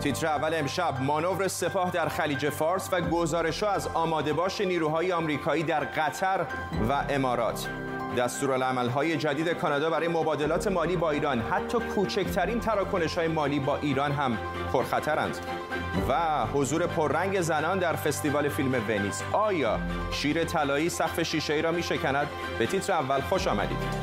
تیتر اول امشب مانور سپاه در خلیج فارس و گزارش از آماده باش نیروهای آمریکایی در قطر و امارات. های جدید کانادا برای مبادلات مالی با ایران. حتی کوچکترین تراکنش های مالی با ایران هم پرخطرند. و حضور پررنگ زنان در فستیوال فیلم ونیز. آیا شیر طلایی سقف شیشه ای را می شکند به تیتر اول خوش آمدید.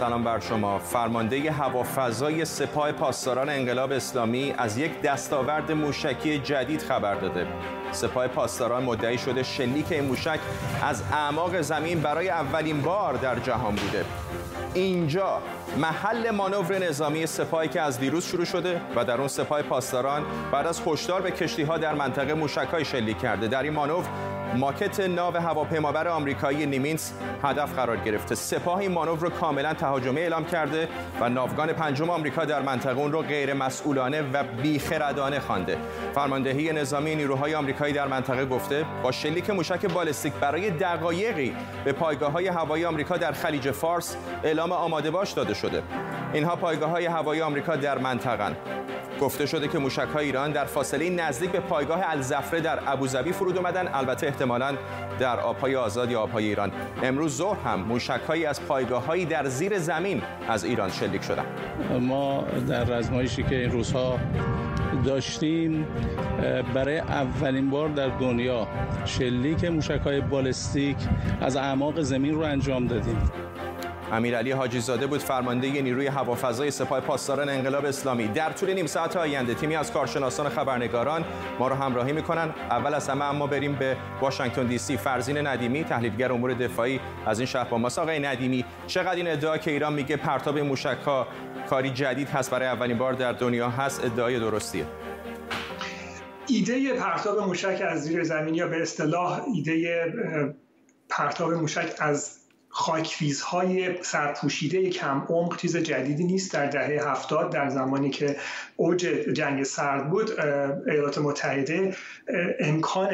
سلام بر شما. فرمانده هوافضای سپاه پاسداران انقلاب اسلامی از یک دستاورد موشکی جدید خبر داده. سپاه پاسداران مدعی شده شلیک این موشک از اعماق زمین برای اولین بار در جهان بوده. اینجا محل مانور نظامی سپاهی که از دیروز شروع شده و در اون سپاه پاسداران بعد از هشدار به کشتی ها در منطقه موشک‌های شلیک کرده. در این مانور ماکت ناو هواپیمابر آمریکایی نیمینس هدف قرار گرفته. سپاه این مانور رو کاملا تهاجمی اعلام کرده و ناوگان پنجم آمریکا در منطقه اون رو غیر مسئولانه و بیخردانه خوانده. فرماندهی نظامی نیروهای آمریکایی در منطقه گفته با شلیک موشک بالستیک برای دقایقی به پایگاه های هوایی آمریکا در خلیج فارس اعلام آماده باش داده شده. اینها پایگاه های هوایی آمریکا در منطقه گفته شده که موشک های ایران در فاصله نزدیک به پایگاه الزفره در ابوظبی فرود اومدن. البته احتمالاً در آبهای آزاد یا آبهای ایران. امروز ظهر هم موشک هایی از پایگاه هایی در زیر زمین از ایران شلیک شدن. ما در رزمایشی که این روزها داشتیم برای اولین بار در دنیا شلیک موشک های بالستیک از اعماق زمین رو انجام دادیم. امیرعلی حاجی زاده بود فرمانده نیروی هوافضای سپاه پاسداران انقلاب اسلامی. در طول نیم ساعت آینده تیمی از کارشناسان خبرنگاران ما رو همراهی می‌کنن. اول از همه اما بریم به واشنگتن دی سی. فرزین ندیمی تحلیلگر امور دفاعی از این شهر با ماست. آقای ندیمی چقدر این ادعا که ایران میگه پرتاب موشک ها کاری جدید هست برای اولین بار در دنیا هست ادعای درستیه؟ ایده پرتاب موشک از زیر زمین یا به اصطلاح ایده پرتاب موشک از خاکریزهای سرپوشیده کم عمق چیز جدیدی نیست. در دهه هفتاد در زمانی که اوج جنگ سرد بود ایالات متحده امکان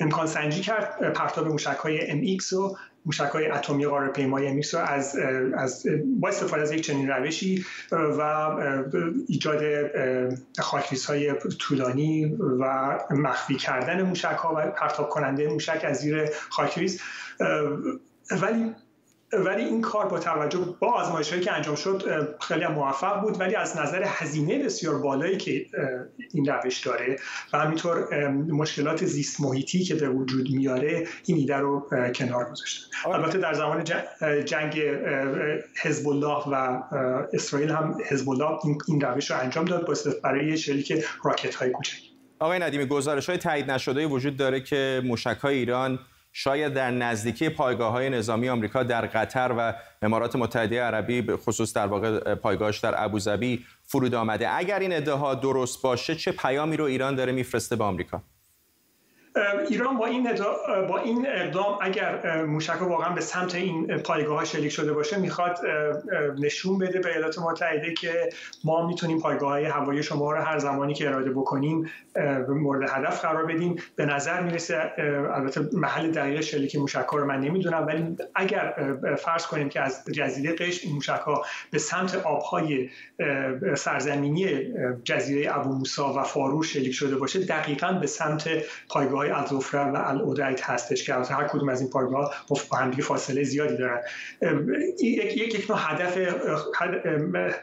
امکان سنجی کرد پرتاب موشک های MX و موشک های اتمی قاره پیمای MX رو از, از با استفاده از یک چنین روشی و ایجاد خاکریز های طولانی و مخفی کردن موشک ها و پرتاب کننده موشک از زیر خاکریز. ولی ولی این کار با توجه با آزمایش هایی که انجام شد خیلی موفق بود. ولی از نظر هزینه بسیار بالایی که این روش داره و همینطور مشکلات زیست محیطی که به وجود میاره این ایده رو کنار گذاشته البته در زمان جنگ حزب الله و اسرائیل هم حزب الله این روش رو انجام داد برای شلیک راکت های کوچک. آقای ندیمی گزارش های تایید نشده وجود داره که موشک های ایران شاید در نزدیکی پایگاه های نظامی آمریکا در قطر و امارات متحده عربی به خصوص در واقع پایگاهش در ابوظبی فرود آمده. اگر این ادعاها درست باشه چه پیامی رو ایران داره میفرسته به آمریکا؟ ایران با این با این اقدام اگر موشک واقعا به سمت این پایگاه ها شلیک شده باشه می‌خواد نشون بده به ایالات متحده که ما می‌تونیم پایگاه های هوایی شما رو هر زمانی که اراده بکنیم مورد هدف قرار بدیم. به نظر می‌رسه البته محل دقیق شلیک موشک رو من نمی‌دونم ولی اگر فرض کنیم که از جزیره قشم این موشک ها به سمت آبهای سرزمینی جزیره ابو موسا و فاروش شلیک شده باشه دقیقا به سمت پایگاه های الزفره و الاودایت هستش که هر کدوم از این پایگاه با همدیگه فاصله زیادی دارن. یک یک نوع هدف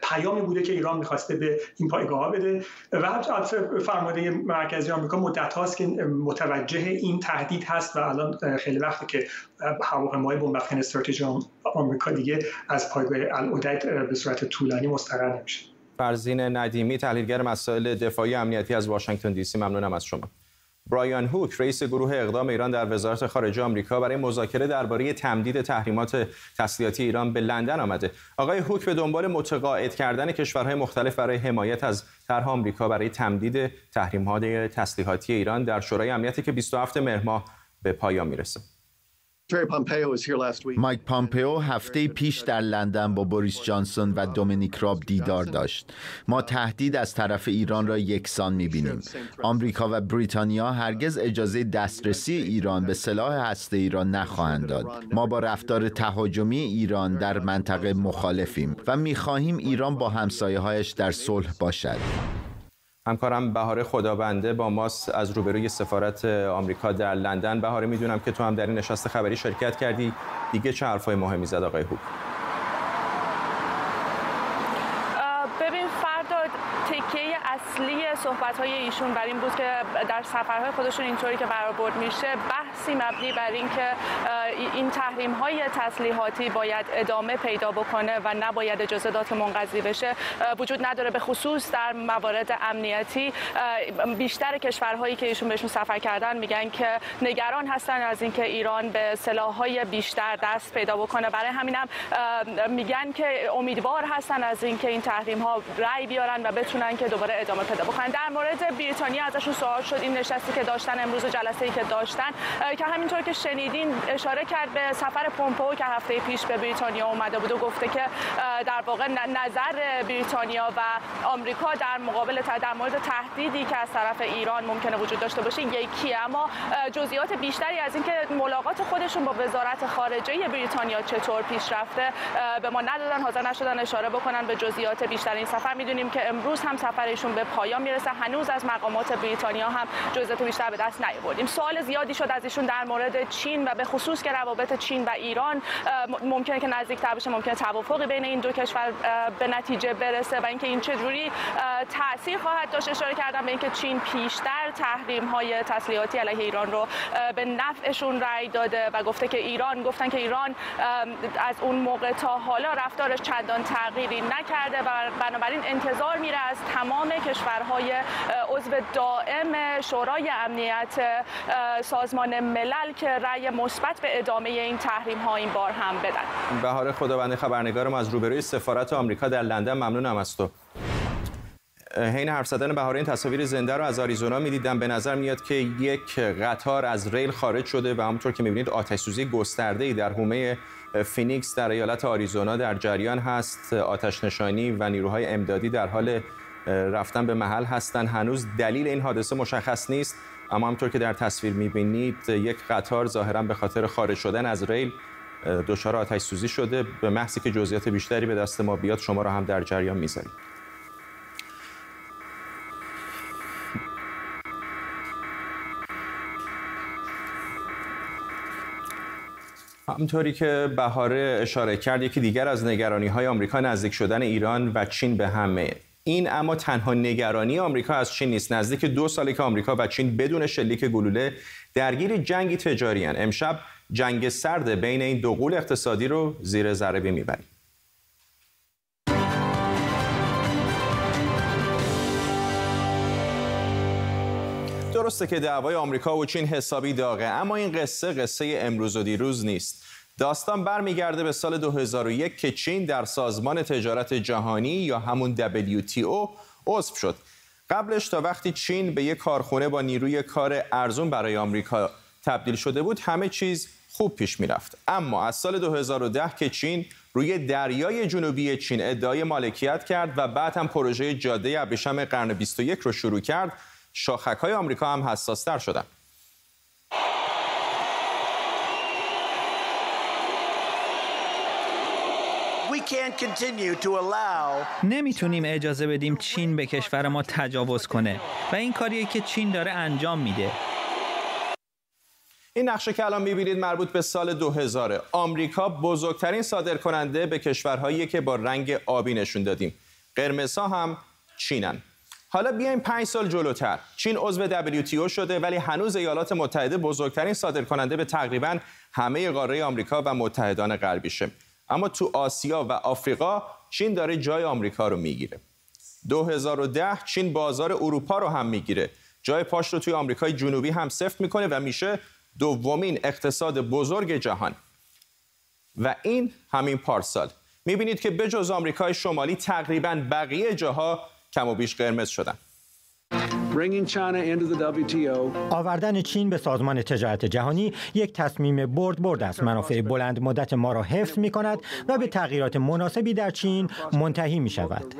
پیامی بوده که ایران می‌خواسته به این پایگاه بده. و حتی فرمانده مرکزی آمریکا مدت هاست که متوجه این تهدید هست و الان خیلی وقته که هواپیمای بمب افکن استراتژی آمریکا دیگه از پایگاه الاودایت به صورت طولانی مستقر نمیشه. فرزین ندیمی تحلیلگر مسائل دفاعی امنیتی از واشنگتن دی سی. ممنونم از شما. برایان هوک رئیس گروه اقدام ایران در وزارت خارجه آمریکا برای مذاکره درباره تمدید تحریمات تسلیحاتی ایران به لندن آمده. آقای هوک به دنبال متقاعد کردن کشورهای مختلف برای حمایت از طرح آمریکا برای تمدید تحریمات تسلیحاتی ایران در شورای امنیتی که 27 مهر به پایان می‌رسه. مایک پامپئو هفته پیش در لندن با بوریس جانسون و دومینیک راب دیدار داشت. ما تهدید از طرف ایران را یکسان می‌بینیم. آمریکا و بریتانیا هرگز اجازه دسترسی ایران به سلاح هسته ای را نخواهند داد. ما با رفتار تهاجمی ایران در منطقه مخالفیم و می‌خواهیم ایران با همسایه هایش در صلح باشد. همکارم بهاره خدابنده با ماست از روبروی سفارت آمریکا در لندن. بهاره می‌دونم که تو هم در این نشست خبری شرکت کردی. دیگه چه حرفای مهمی زد آقای هوک؟ اصلی صحبت های ایشون بر این بود که در سفرهای خودشون اینطوری که برآورد میشه بحثی مبنی بر اینکه این تحریم های تسلیحاتی باید ادامه پیدا بکنه و نباید اجازه که منقضی بشه وجود نداره. به خصوص در موارد امنیتی بیشتر کشورهایی که ایشون بهشون سفر کردن میگن که نگران هستن از اینکه ایران به های بیشتر دست پیدا بکنه. برای همینم میگن که امیدوار هستن از اینکه این تحریم ها رأی بیارن و بتونن که دوباره ادامه پیدا بکنن. در مورد بریتانیا ازشون سوال شد این نشستی که داشتن امروز جلسه ای که داشتن. که همینطور که شنیدین اشاره کرد به سفر پومپو که هفته پیش به بریتانیا اومده بود و گفته که در واقع نظر بریتانیا و آمریکا در مقابل در مورد تهدیدی که از طرف ایران ممکنه وجود داشته باشه یکیه. اما جزئیات بیشتری از اینکه ملاقات خودشون با وزارت خارجه بریتانیا چطور پیش رفته به ما ندادن حاضر نشدن اشاره بکنن. به جزئیات بیشتر این سفر می‌دونیم که امروز هم سفرشون به پایان می‌رسه هنوز از مقامات بریتانیا هم جزئیات بیشتر به دست نیاوردیم. سوال زیادی شد از ایشون در مورد چین و به خصوص که روابط چین و ایران ممکنه که نزدیکتر بشه ممکنه توافقی بین این دو کشور به نتیجه برسه و اینکه این چجوری تاثیر خواهد داشت. اشاره کردم به اینکه چین پیشتر تحریم های تسلیحاتی علیه ایران رو به نفعشون رأی داده و گفته که ایران گفتن که ایران از اون موقع تا حالا رفتارش چندان تغییری نکرده و بنابراین انتظار میره از تمام کشورهای عضو دائم شورای امنیت سازمان ملل که رأی مثبت به ادامه این تحریم ها این بار هم بدن. بهار خداوند خبرنگارم از روبروی سفارت آمریکا در لندن ممنونم از تو. حین حرف زدن بهار این تصاویر زنده رو از آریزونا می‌دیدم. به نظر میاد که یک قطار از ریل خارج شده و همونطور که می‌بینید آتش سوزی گسترده ای در حومه فینیکس در ایالت آریزونا در جریان هست. آتش نشانی و نیروهای امدادی در حال رفتن به محل هستن. هنوز دلیل این حادثه مشخص نیست اما همطور که در تصویر می‌بینید یک قطار ظاهرا به خاطر خارج شدن از ریل دچار آتش سوزی شده. به محضی که جزئیات بیشتری به دست ما بیاد شما را هم در جریان می‌ذاریم. همطوری که بهاره اشاره کرد یکی دیگر از نگرانی های آمریکا نزدیک شدن ایران و چین به همه. این اما تنها نگرانی آمریکا از چین نیست. نزدیک دو سالی که آمریکا و چین بدون شلیک گلوله درگیر جنگی تجاری هن. امشب جنگ سرد بین این دو قول اقتصادی رو زیر ذره می‌بریم. درسته که دعوای آمریکا و چین حسابی داغه اما این قصه قصه امروز و دیروز نیست. داستان برمیگرده به سال 2001 که چین در سازمان تجارت جهانی یا همون WTO عضو شد. قبلش تا وقتی چین به یک کارخونه با نیروی کار ارزون برای آمریکا تبدیل شده بود همه چیز خوب پیش می‌رفت اما از سال 2010 که چین روی دریای جنوبی چین ادعای مالکیت کرد و بعد هم پروژه جاده ابریشم قرن 21 رو شروع کرد شاخک های آمریکا هم حساستر شدند نمی‌تونیم اجازه بدیم چین به کشور ما تجاوز کنه و این کاریه که چین داره انجام میده. این نقشه که الان می‌بینید مربوط به سال 2000 آمریکا بزرگترین صادرکننده به کشورهایی که با رنگ آبی نشون دادیم. قرمزها هم چینن. حالا بیایم پنج سال جلوتر. چین عضو WTO شده ولی هنوز ایالات متحده بزرگترین صادرکننده به تقریبا همه قاره آمریکا و متحدان غربیشه. اما تو آسیا و آفریقا چین داره جای آمریکا رو می‌گیره. 2010 چین بازار اروپا رو هم می‌گیره. جای پاش رو توی آمریکای جنوبی هم سفت می‌کنه و میشه دومین اقتصاد بزرگ جهان. و این همین پارسال. می‌بینید که بجز آمریکای شمالی تقریبا بقیه جاها کم و بیش قرمز شدن. آوردن چین به سازمان تجارت جهانی یک تصمیم برد برد است منافع بلند مدت ما را حفظ می کند و به تغییرات مناسبی در چین منتهی می شود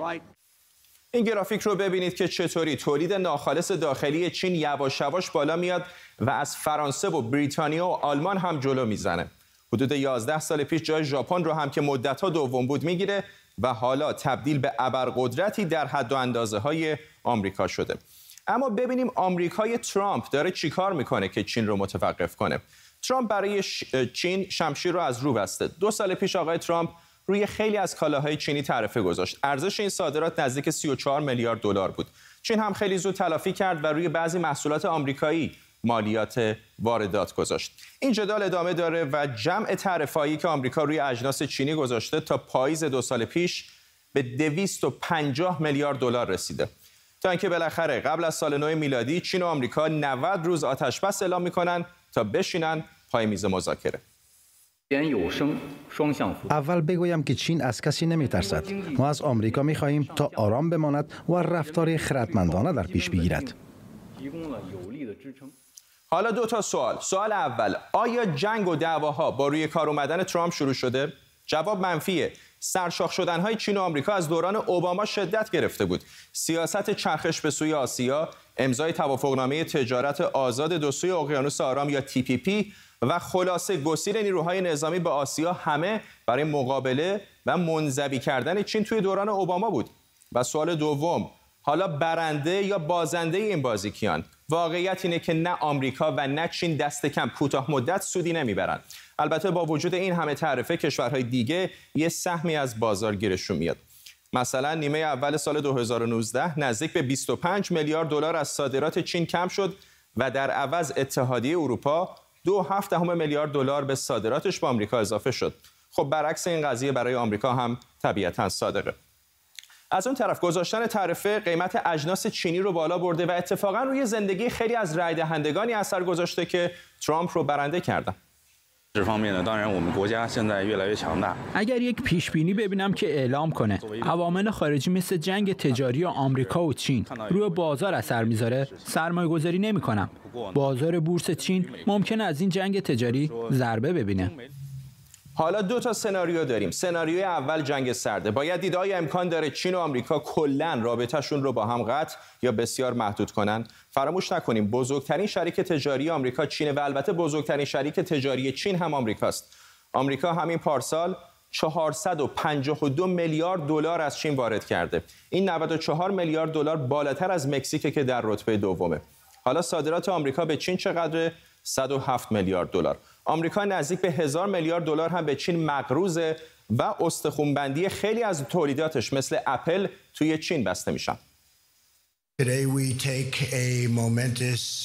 این گرافیک رو ببینید که چطوری تولید ناخالص داخلی چین یواش یواش بالا میاد و از فرانسه و بریتانیا و آلمان هم جلو می‌زنه. حدود 11 سال پیش جای ژاپن رو هم که مدتها دوم بود می‌گیره و حالا تبدیل به ابرقدرتی در حد و اندازه های آمریکا شده. اما ببینیم آمریکای ترامپ داره چیکار می‌کنه که چین رو متوقف کنه. ترامپ برای چین شمشیر رو از رو بسته. دو سال پیش آقای ترامپ روی خیلی از کالاهای چینی تعرفه گذاشت. ارزش این صادرات نزدیک 34 میلیارد دلار بود. چین هم خیلی زود تلافی کرد و روی بعضی محصولات آمریکایی مالیات واردات گذاشت. این جدال ادامه داره و جمع تعرفه‌ای که آمریکا روی اجناس چینی گذاشته تا پاییز دو سال پیش به 250 میلیارد دلار رسیده. تا اینکه بالاخره قبل از سال نو میلادی چین و آمریکا 90 روز آتش بس اعلام می‌کنن تا بشینن پای میز مذاکره. اول بگویم که چین از کسی نمی ترسد. ما از آمریکا می خواهیم تا آرام بماند و رفتار خردمندانه در پیش بگیرد. حالا دو تا سوال. سوال اول، آیا جنگ و دعواها با روی کار اومدن ترامپ شروع شده؟ جواب منفیه. سرشاخ شدن های چین و آمریکا از دوران اوباما شدت گرفته بود. سیاست چرخش به سوی آسیا، امضای توافقنامه تجارت آزاد دو سوی اقیانوس آرام یا TPP و خلاصه گسیل نیروهای نظامی به آسیا همه برای مقابله و منزوی کردن چین توی دوران اوباما بود. و سوال دوم، حالا برنده یا بازنده این بازی کیان؟ واقعیت اینه که نه آمریکا و نه چین دست کم کوتاه مدت سودی نمی‌برند. البته با وجود این همه تعرفه کشورهای دیگه یه سهمی از بازار گیرشون میاد. مثلا نیمه اول سال 2019 نزدیک به 25 میلیارد دلار از صادرات چین کم شد و در عوض اتحادیه اروپا دو هفت دهم میلیارد دلار به صادراتش به آمریکا اضافه شد. خب برعکس این قضیه برای آمریکا هم طبیعتا صادقه. از اون طرف گذاشتن تعرفه قیمت اجناس چینی رو بالا برده و اتفاقا روی زندگی خیلی از رای دهندگانی اثر گذاشته که ترامپ رو برنده کردن. اگر یک پیش بینی ببینم که اعلام کنه عوامل خارجی مثل جنگ تجاری آمریکا و چین روی بازار اثر می‌ذاره سرمایه گذاری نمی کنم بازار بورس چین ممکن از این جنگ تجاری ضربه ببینه. حالا دو تا سناریو داریم. سناریوی اول جنگ سرده. باید دید آیا امکان داره چین و آمریکا کلا رابطهشون رو با هم قطع یا بسیار محدود کنن. فراموش نکنیم بزرگترین شریک تجاری آمریکا چین و البته بزرگترین شریک تجاری چین هم آمریکاست. آمریکا همین پارسال 452 میلیارد دلار از چین وارد کرده. این 94 میلیارد دلار بالاتر از مکزیک که در رتبه دومه. حالا صادرات آمریکا به چین چقدر 107 میلیارد دلار. آمریکا نزدیک به هزار میلیارد دلار هم به چین مقروضه و استخونبندی خیلی از تولیداتش مثل اپل توی چین بسته میشن.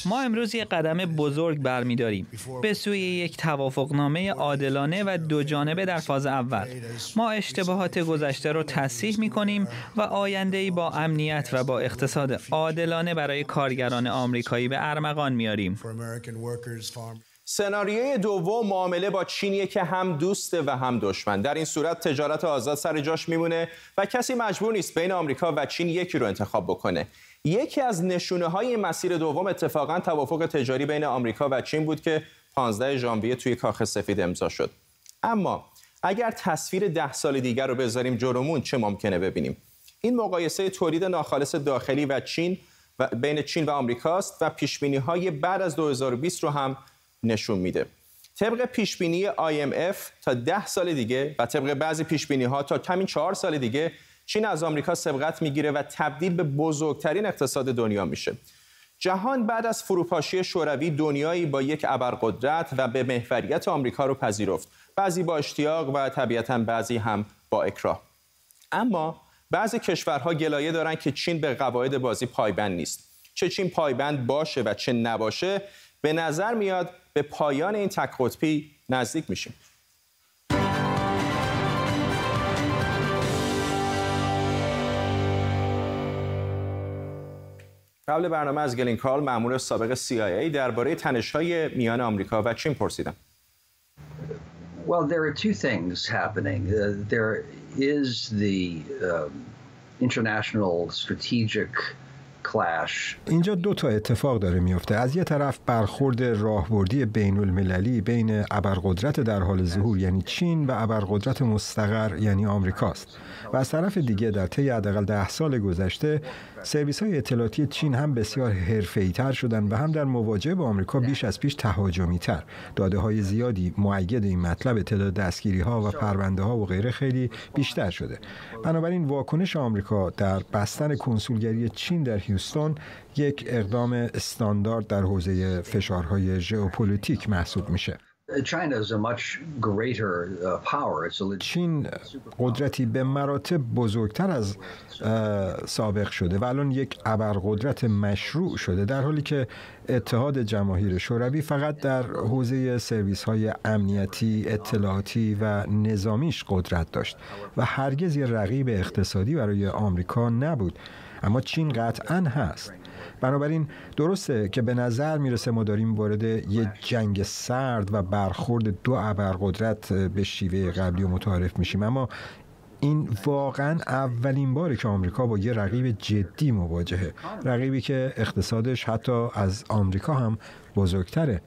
ما امروز یک قدم بزرگ برمیداریم. به سوی یک توافقنامه عادلانه و دو جانبه در فاز اول. ما اشتباهات گذشته را تصحیح می کنیم و آینده ای با امنیت و با اقتصاد عادلانه برای کارگران آمریکایی به ارمغان میاریم سناریوی دوم معامله با چینیه که هم دوسته و هم دشمن. در این صورت تجارت آزاد سر جاش میمونه و کسی مجبور نیست بین آمریکا و چین یکی رو انتخاب بکنه. یکی از نشونه های مسیر دوم اتفاقا توافق تجاری بین آمریکا و چین بود که 15 ژانویه توی کاخ سفید امضا شد. اما اگر تصویر ده سال دیگر رو بذاریم جلومون چه ممکنه ببینیم؟ این مقایسه تولید ناخالص داخلی و چین و بین چین و آمریکاست و پیش های بعد از 2020 رو هم نشون میده. طبق پیش بینی IMF تا ده سال دیگه و طبق بعضی پیش ها تا کمی چهار سال دیگه چین از آمریکا سبقت می‌گیره و تبدیل به بزرگترین اقتصاد دنیا میشه. جهان بعد از فروپاشی شوروی دنیایی با یک ابرقدرت و به محوریت آمریکا رو پذیرفت. بعضی با اشتیاق و طبیعتا بعضی هم با اکراه. اما بعضی کشورها گلایه دارن که چین به قواعد بازی پایبند نیست. چه چین پایبند باشه و چه نباشه به نظر میاد به پایان این تک قطبی نزدیک میشیم قبل برنامه از گلین کارل مأمور سابق CIA درباره تنش‌های میان آمریکا و چین پرسیدم. Well, there are two things happening. Uh, there is the um, international strategic اینجا دو تا اتفاق داره میفته. از یه طرف برخورد راهبردی بین المللی بین ابرقدرت در حال ظهور یعنی چین و ابرقدرت مستقر یعنی آمریکاست. و از طرف دیگه در طی حداقل ده سال گذشته سرویس های اطلاعاتی چین هم بسیار حرفه‌ای تر شدن و هم در مواجهه با آمریکا بیش از پیش تهاجمی تر داده های زیادی مؤید این مطلب تعداد دستگیری ها و پرونده ها و غیره خیلی بیشتر شده. بنابراین واکنش آمریکا در بستن کنسولگری چین در هیوستون یک اقدام استاندارد در حوزه فشارهای ژئوپلیتیک محسوب میشه. چین قدرتی به مراتب بزرگتر از سابق شده و الان یک ابرقدرت مشروع شده در حالی که اتحاد جماهیر شوروی فقط در حوزه سرویس های امنیتی، اطلاعاتی و نظامیش قدرت داشت و هرگز یه رقیب اقتصادی برای آمریکا نبود. اما چین قطعا هست. بنابراین درسته که به نظر می‌رسه ما داریم وارد یه جنگ سرد و برخورد دو ابرقدرت به شیوه قبلی و متعارف میشیم. اما این واقعا اولین باری که آمریکا با یه رقیب جدی مواجهه. رقیبی که اقتصادش حتی از آمریکا هم بزرگتره.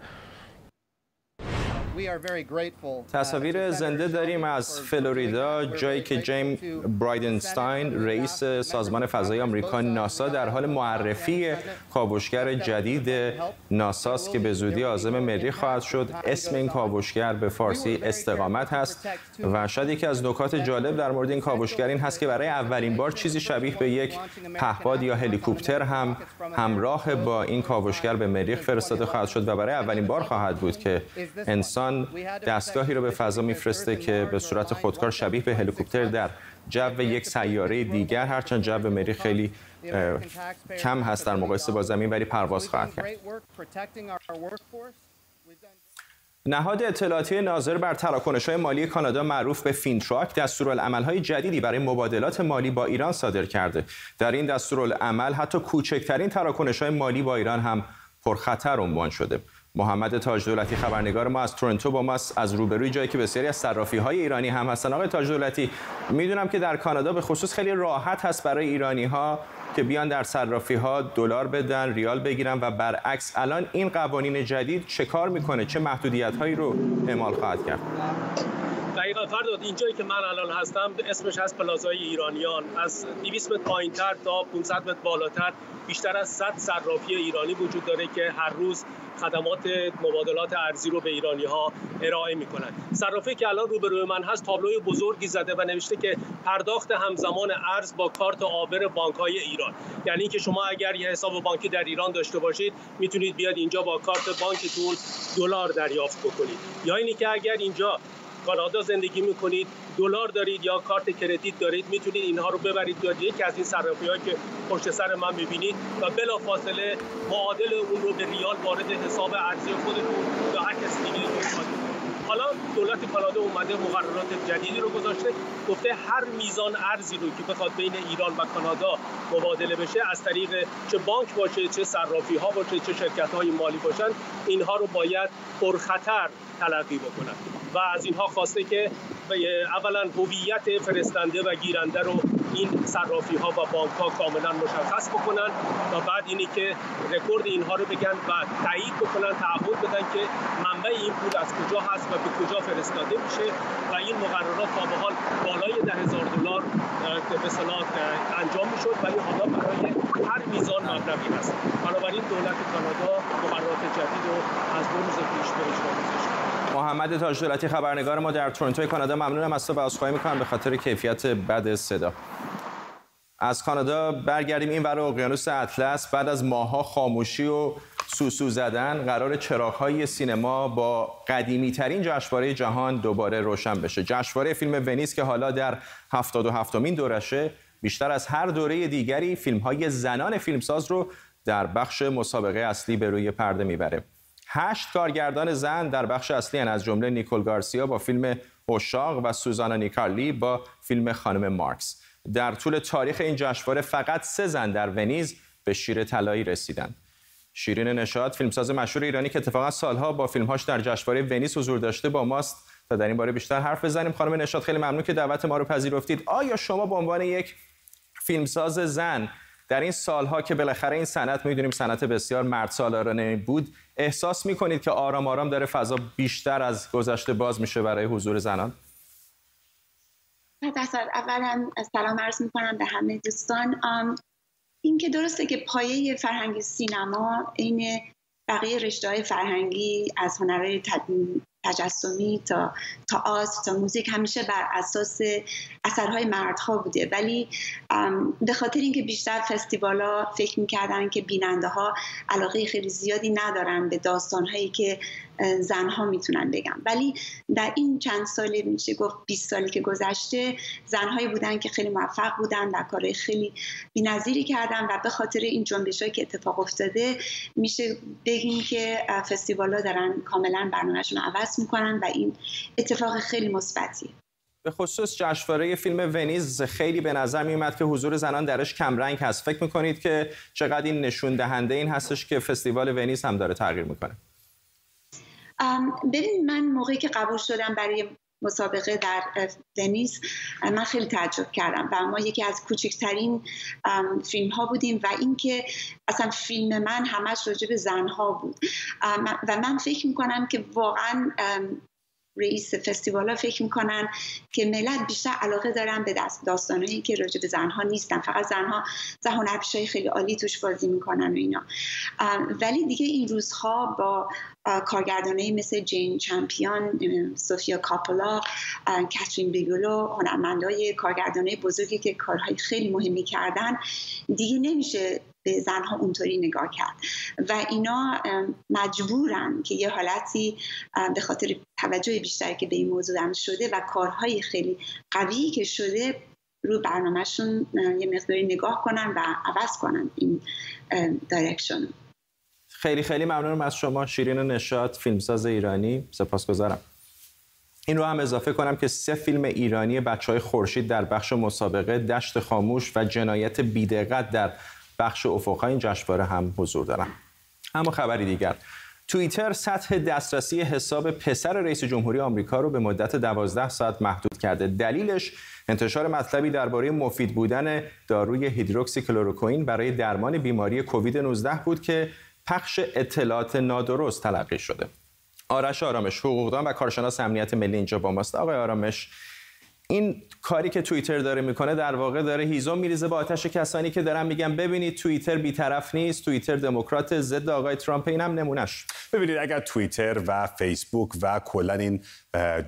تصاویر زنده داریم از فلوریدا جایی که جیم برایدنستاین رئیس سازمان فضای آمریکا ناسا در حال معرفی کاوشگر جدید ناساست که به زودی عازم مری خواهد شد. اسم این کاوشگر به فارسی استقامت هست و شاید یکی از نکات جالب در مورد این کاوشگر این هست که برای اولین بار چیزی شبیه به یک پهپاد یا هلیکوپتر هم همراه با این کاوشگر به مریخ فرستاده خواهد شد و برای اولین بار خواهد بود که انسان دستگاهی رو به فضا میفرسته که به صورت خودکار شبیه به هلیکوپتر در جو یک سیاره دیگر هرچند جو مری خیلی کم هست در مقایسه با زمین ولی پرواز خواهد کرد. نهاد اطلاعاتی ناظر بر تراکنش های مالی کانادا معروف به فینتراک های جدیدی برای مبادلات مالی با ایران صادر کرده. در این دستورالعمل حتی کوچکترین تراکنش های مالی با ایران هم پرخطر عنوان شده. محمد تاج دولتی خبرنگار ما از تورنتو با ماست. از روبروی جایی که بسیاری از صرافی های ایرانی هم هستن. آقای تاج دولتی می‌دونم که در کانادا به خصوص خیلی راحت هست برای ایرانی ها که بیان در صرافی ها دلار بدن ریال بگیرن و برعکس الان این قوانین جدید چه کار می‌کنه؟ چه محدودیت هایی رو اعمال خواهد کرد؟ فرداد اینجایی که من الان هستم اسمش هست پلازای ایرانیان. از 200 متر پایینتر تا 500 متر بالاتر بیشتر از 100 صرافی ایرانی وجود داره که هر روز خدمات مبادلات ارزی رو به ایرانی ها ارائه می‌کنن. صرافی که الان روبروی من هست تابلوی بزرگی زده و نوشته که پرداخت همزمان ارز با کارت آبر بانک های ایران. یعنی اینکه شما اگر یه حساب بانکی در ایران داشته باشید می‌تونید بیاد اینجا با کارت بانکتون دلار دریافت بکنید. یا اینی که اگر اینجا کانادا زندگی می‌کنید دلار دارید یا کارت کردیت دارید می‌تونید اینها رو ببرید یا یکی از این صرافی که پشت سر من می‌بینید و بلا فاصله معادل اون رو به ریال وارد حساب ارزی خودتون یا هر کسی دیگه حالا دولت کانادا اومده مقررات جدیدی رو گذاشته گفته هر میزان ارزی رو که بخواد بین ایران و کانادا مبادله بشه از طریق چه بانک باشه چه صرافی ها باشه چه شرکت های مالی باشن اینها رو باید پرخطر تلقی بکنن. و از اینها خواسته که اولا هویت فرستنده و گیرنده رو این صرافی ها و بانک ها کاملا مشخص بکنن و بعد اینی که رکورد اینها رو بگن و تایید بکنن تعهد بدن که منبع این پول از کجا هست و به کجا فرستاده میشه و این مقررات تا به حال بالای ده هزار دلار به انجام می‌شد ولی حالا برای هر میزان مبلغی هست. بنابراین دولت کانادا مقررات جدید رو از دو روز پیش به اجرا گذاشت. محمد تاج دولتی خبرنگار ما در تورنتو کانادا ممنونم از تو و عذرخواهی می‌کنم به خاطر کیفیت بد صدا. از کانادا برگردیم این ور اقیانوس اطلس بعد از ماها خاموشی و سوسو زدن قرار چراغهای سینما با قدیمی ترین جشنواره جهان دوباره روشن بشه. جشنواره فیلم ونیز که حالا در 77 مین دورشه بیشتر از هر دوره دیگری فیلم های زنان فیلمساز رو در بخش مسابقه اصلی به روی پرده می‌بره. هشت کارگردان زن در بخش اصلی از جمله نیکول گارسیا با فیلم اشاق و سوزانا نیکارلی با فیلم خانم مارکس. در طول تاریخ این جشنواره فقط سه زن در ونیز به شیر طلایی رسیدند. شیرین نشاد فیلمساز مشهور ایرانی که اتفاقا سالها با فیلمهاش در جشنواره ونیز حضور داشته با ماست. تا در این باره بیشتر حرف بزنیم. خانم نشاد خیلی ممنون که دعوت ما رو پذیرفتید. آیا شما به عنوان یک فیلمساز زن در این سالها که بالاخره این صنعت می‌دونیم صنعت بسیار مرد سالارانه بود احساس می‌کنید که آرام آرام داره فضا بیشتر از گذشته باز میشه برای حضور زنان؟ اولا سلام عرض می‌کنم به همه دوستان. این که درسته که پایه فرهنگ سینما این بقیه رشته های فرهنگی از هنرهای تجسمی تا تا آس تا موزیک همیشه بر اساس اثرهای مردها بوده. ولی به خاطر اینکه بیشتر فستیوالا فکر می‌کردن که بیننده ها علاقه خیلی زیادی ندارن به داستان هایی که زنها می‌تونن بگن. ولی در این چند سال میشه گفت 20 سالی که گذشته زنهایی بودن که خیلی موفق بودن و کارهای خیلی بی‌نظیری کردن و به خاطر این جنبشایی که اتفاق افتاده میشه بگیم که فستیوالا دارن کاملا برنامهشون عوض می‌کنن و این اتفاق خیلی مثبتیه. به خصوص جشنواره فیلم ونیز خیلی به نظر می اومد که حضور زنان درش کمرنگ هست. فکر می‌کنید که چقدر این نشون دهنده این هستش که فستیوال ونیز هم داره تغییر می‌کنه؟ ببین من موقعی که قبول شدم برای مسابقه در ونیز من خیلی تعجب کردم و ما یکی از کوچکترین فیلم ها بودیم و اینکه اصلا فیلم من همش راجع به زنها بود. و من فکر می‌کنم که واقعا رئیس فستیوالا فکر می‌کنن که ملت بیشتر علاقه دارن به داستانهایی که راجع به زنها نیستن. فقط زنها زهان خیلی عالی توش بازی می‌کنن و اینا. ولی دیگه این روزها با کارگردانه مثل جین چمپیون سوفیا کاپولا کاترین بیگلو هنرمندای کارگردانه بزرگی که کارهای خیلی مهمی کردن دیگه نمیشه به زنها اونطوری نگاه کرد. و اینا مجبورن که یه حالتی به خاطر توجه بیشتری که به این موضوع هم شده و کارهای خیلی قوی که شده رو برنامهشون یه مقداری نگاه کنن و عوض کنن این direction خیلی خیلی ممنونم از شما شیرین نشاد فیلمساز ایرانی. سپاسگزارم. این رو هم اضافه کنم که سه فیلم ایرانی بچه های خورشید در بخش مسابقه دشت خاموش و جنایت بیدقت در بخش افقهای این جشنواره هم حضور دارن اما خبری دیگر. توییتر سطح دسترسی حساب پسر رئیس جمهوری آمریکا رو به مدت 12 ساعت محدود کرده. دلیلش انتشار مطلبی درباره مفید بودن داروی هیدروکسی کلوروکوئین برای درمان بیماری کووید 19 بود که پخش اطلاعات نادرست تلقی شده. آرش آرامش حقوقدان و کارشناس امنیت ملی اینجا با ماست. آقای آرامش این کاری که توییتر داره می‌کنه در واقع داره هیزم میریزه با آتش کسانی که دارن میگن ببینید توییتر بیطرف نیست توییتر دموکرات ضد آقای ترامپ این هم نمونهش. ببینید اگر توییتر و فیسبوک و کلا این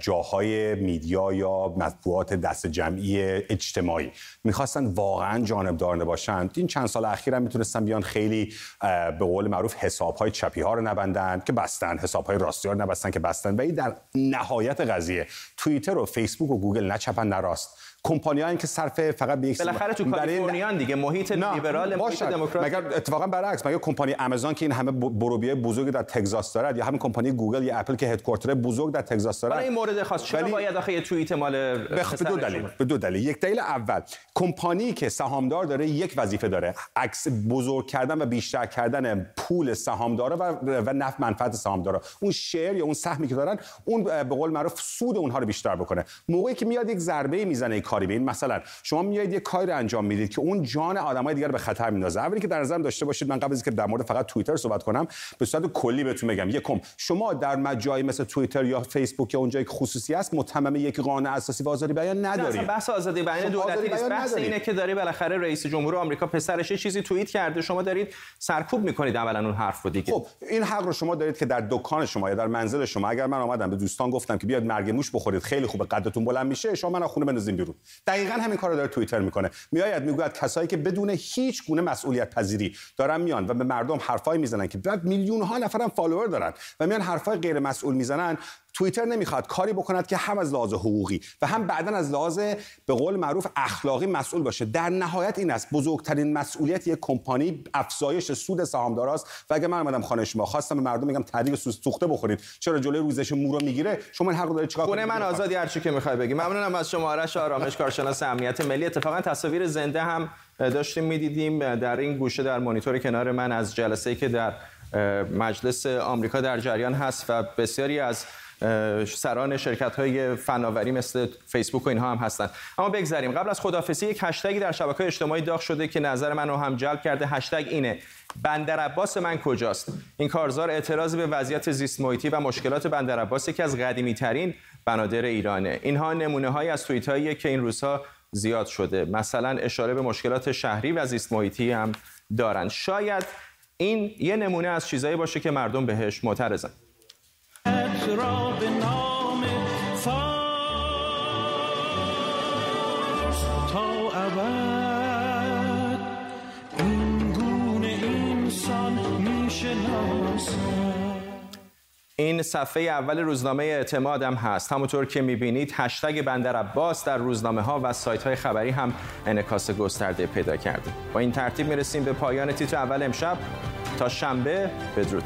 جاهای میدیا یا مطبوعات دست جمعی اجتماعی. می‌خواستن واقعا جانبدار نباشند این چند سال اخیر هم می‌تونستن بیان خیلی به قول معروف حساب های چپی ها رو نبندن که بستن حساب های راستی ها رو نبستن که بستن. و این در نهایت قضیه توییتر و فیسبوک و گوگل نه چپن نه راست کمپانی که صرف فقط به یک بالاخره تو کالیفرنیا دیگه محیط لیبرال محیط دموکرات مگر اتفاقا برعکس؟ مگر کمپانی آمازون که این همه برو بیای بزرگی در تگزاس دارد یا همین کمپانی گوگل یا اپل که headquarter بزرگ در تگزاس دارد؟ این مورد خاص چرا ولی... باید آخه یه توییت مال به دو دلیل به دو دلیل. یک دلیل اول کمپانی که سهامدار داره یک وظیفه داره عکس بزرگ کردن و بیشتر کردن پول سهامدارا و و نفع منفعت سهامدارا. اون شیر یا اون سهمی که دارن اون به قول معروف سود اونها رو بیشتر بکنه. موقعی که میاد یک ضربه می‌زنه کاری به این مثلا شما میایید یه کاری انجام می‌دید که اون جان آدمای دیگر به خطر میندازه. اولی که در نظر داشته باشید من قبل از اینکه در مورد فقط توییتر صحبت کنم به صورت کلی بهتون بگم. یکم شما در مجایی مثل توییتر یا فیسبوک یا اونجایی که خصوصی است متمم یک قانون اساسی و آزادی بیان ندارید. بحث آزادی بیان خب، دولتی نیست. بحث اینه که داری بالاخره رئیس جمهور آمریکا پسرش چیزی توییت کرده شما دارید سرکوب می‌کنید اولا اون حرف رو دیگه. خب این حق رو شما دارید که در دکان شما یا در منزل شما اگر من آمدم به دوستان گفتم که بیاد مرگ موش بخورید خیلی خوبه قدتون بلند میشه شما من خونه بندازین بیرون. دقیقاً همین کارو داره توییتر می‌کنه. میآید می‌گوید کسایی که بدون هیچ گونه مسئولیت پذیری دارن میان و به مردم حرفای می‌زنن که بعد میلیون ها نفرم فالوور دارن و میان حرفای غیر مسئول می‌زنن. توییتر نمی‌خواد کاری بکند که هم از لحاظ حقوقی و هم بعدا از لحاظ به قول معروف اخلاقی مسئول باشه. در نهایت این است. بزرگترین مسئولیت یک کمپانی افزایش سود سهامداراست. و اگه من اومدم خانه شما خواستم به مردم میگم تعریف سوخته بخورید. چرا جلوی روزش مو رو می‌گیره؟ شما این حق دارید چیکار کنید؟ من آزادی هر چی که می‌خوای بگی. ممنونم از شما آرش آرامش کارشناس امنیت ملی. اتفاقا تصاویر زنده هم داشتیم می‌دیدیم. در این گوشه در مانیتور کنار من از جلسه‌ای که در مجلس آمریکا در جریان هست و بسیاری از سران شرکت های فناوری مثل فیسبوک و اینها هم هستند اما بگذریم. قبل از خدافسی یک هشتگی در شبکه اجتماعی داغ شده که نظر منو هم جلب کرده. هشتگ اینه. بندر عباس من کجاست؟ این کارزار اعتراض به وضعیت زیست محیطی و مشکلات بندر عباس یکی از قدیمی ترین بنادر ایرانه. اینها نمونه های از توییت هایی که این روزها زیاد شده. مثلا اشاره به مشکلات شهری و زیست محیطی هم دارند شاید این یه نمونه از چیزایی باشه که مردم بهش معترضن. این صفحه اول روزنامه اعتماد هم هست. همونطور که می‌بینید هشتگ بندر عباس در روزنامه ها و سایت های خبری هم انکاس گسترده پیدا کرده. با این ترتیب می‌رسیم به پایان تیتر اول امشب. تا شنبه بدرود.